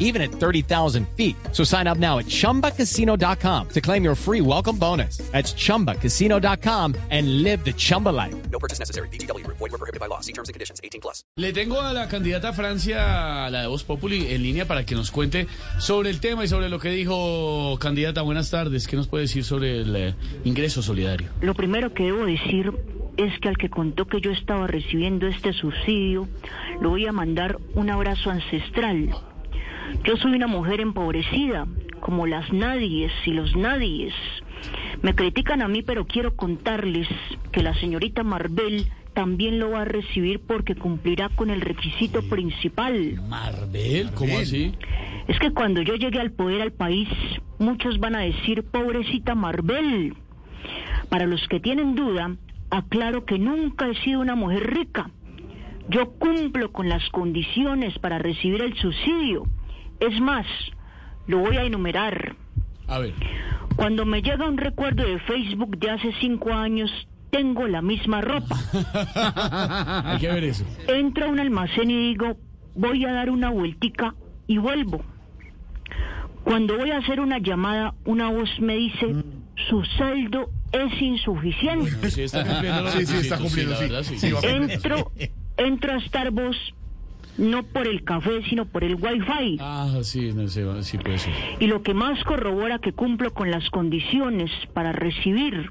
even at 30,000 feet. So sign up now at chumbacasino.com to claim your free welcome bonus. That's chumbacasino.com and live the Chumba life. No purchase necessary. BGW. Void were prohibited by law. See terms and conditions. 18 plus. Le tengo a la candidata Francia, a la de Voz Populi, en línea para que nos cuente sobre el tema y sobre lo que dijo candidata. Buenas tardes. ¿Qué nos puede decir sobre el eh, ingreso solidario? Lo primero que debo decir es que al que contó que yo estaba recibiendo este subsidio, le voy a mandar un abrazo ancestral. Yo soy una mujer empobrecida, como las nadies y los nadies. Me critican a mí, pero quiero contarles que la señorita Marvel también lo va a recibir porque cumplirá con el requisito principal. Marvel, ¿cómo así? Es que cuando yo llegue al poder al país, muchos van a decir, pobrecita Marvel. Para los que tienen duda, aclaro que nunca he sido una mujer rica. Yo cumplo con las condiciones para recibir el subsidio. Es más, lo voy a enumerar. A ver. Cuando me llega un recuerdo de Facebook de hace cinco años, tengo la misma ropa. Hay que ver eso. Entro a un almacén y digo, voy a dar una vueltica y vuelvo. Cuando voy a hacer una llamada, una voz me dice, su saldo es insuficiente. Sí, está cumpliendo Sí, sí, está cumpliendo, la sí. verdad, sí. Sí, va. Entro, entro a Starbucks no por el café, sino por el wifi. Ah, sí, no sé, sí puede ser. Y lo que más corrobora que cumplo con las condiciones para recibir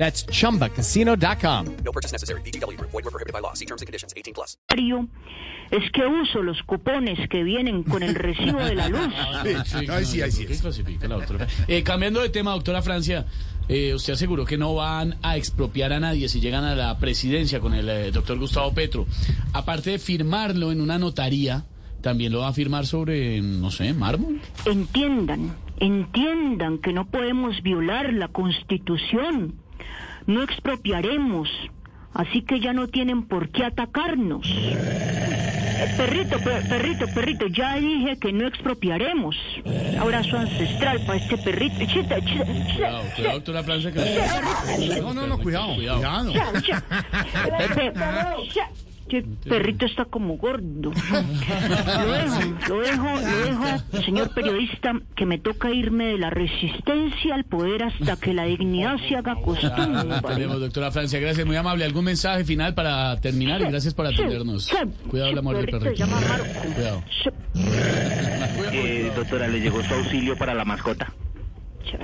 That's chumbacasino.com. No purchase necessary. BGW. Void were prohibited by law. See terms and conditions. 18 plus. es que uso los cupones que vienen con el recibo de la luz. Sí, Ahí sí, ahí sí ¿qué es. clasifica la doctora? Eh, cambiando de tema, doctora Francia, eh, usted aseguró que no van a expropiar a nadie si llegan a la presidencia con el eh, doctor Gustavo Petro. Aparte de firmarlo en una notaría, también lo va a firmar sobre, no sé, mármol. Entiendan, entiendan que no podemos violar la constitución. No expropiaremos. Así que ya no tienen por qué atacarnos. Eh, Perrito, per- perrito, perrito, ya dije que no expropiaremos. Abrazo ancestral para este perrito. Chita, chita, chita, Cuidado, cuidado, doctora Francia. Que... No, no, no, cuidado, Cuidado. cuidado. Este perrito está como gordo. Lo dejo, lo dejo, lo dejo, señor periodista, que me toca irme de la resistencia al poder hasta que la dignidad se haga costumbre. tenemos, doctora Francia, gracias, muy amable. ¿Algún mensaje final para terminar? Y gracias por atendernos. Cuidado la muerte del perrito. Cuidado. Eh, doctora, ¿le llegó su auxilio para la mascota?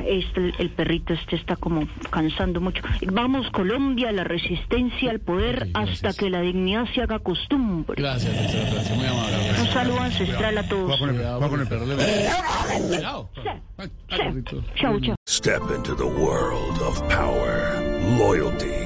Este, el perrito este está como cansando mucho. Vamos, Colombia, la resistencia al poder gracias. hasta que la dignidad se haga costumbre. Gracias, doctora Francia, muy amable. Un Gracias. saludo ancestral a todos. Chao, chao. Step into the world of power, loyalty,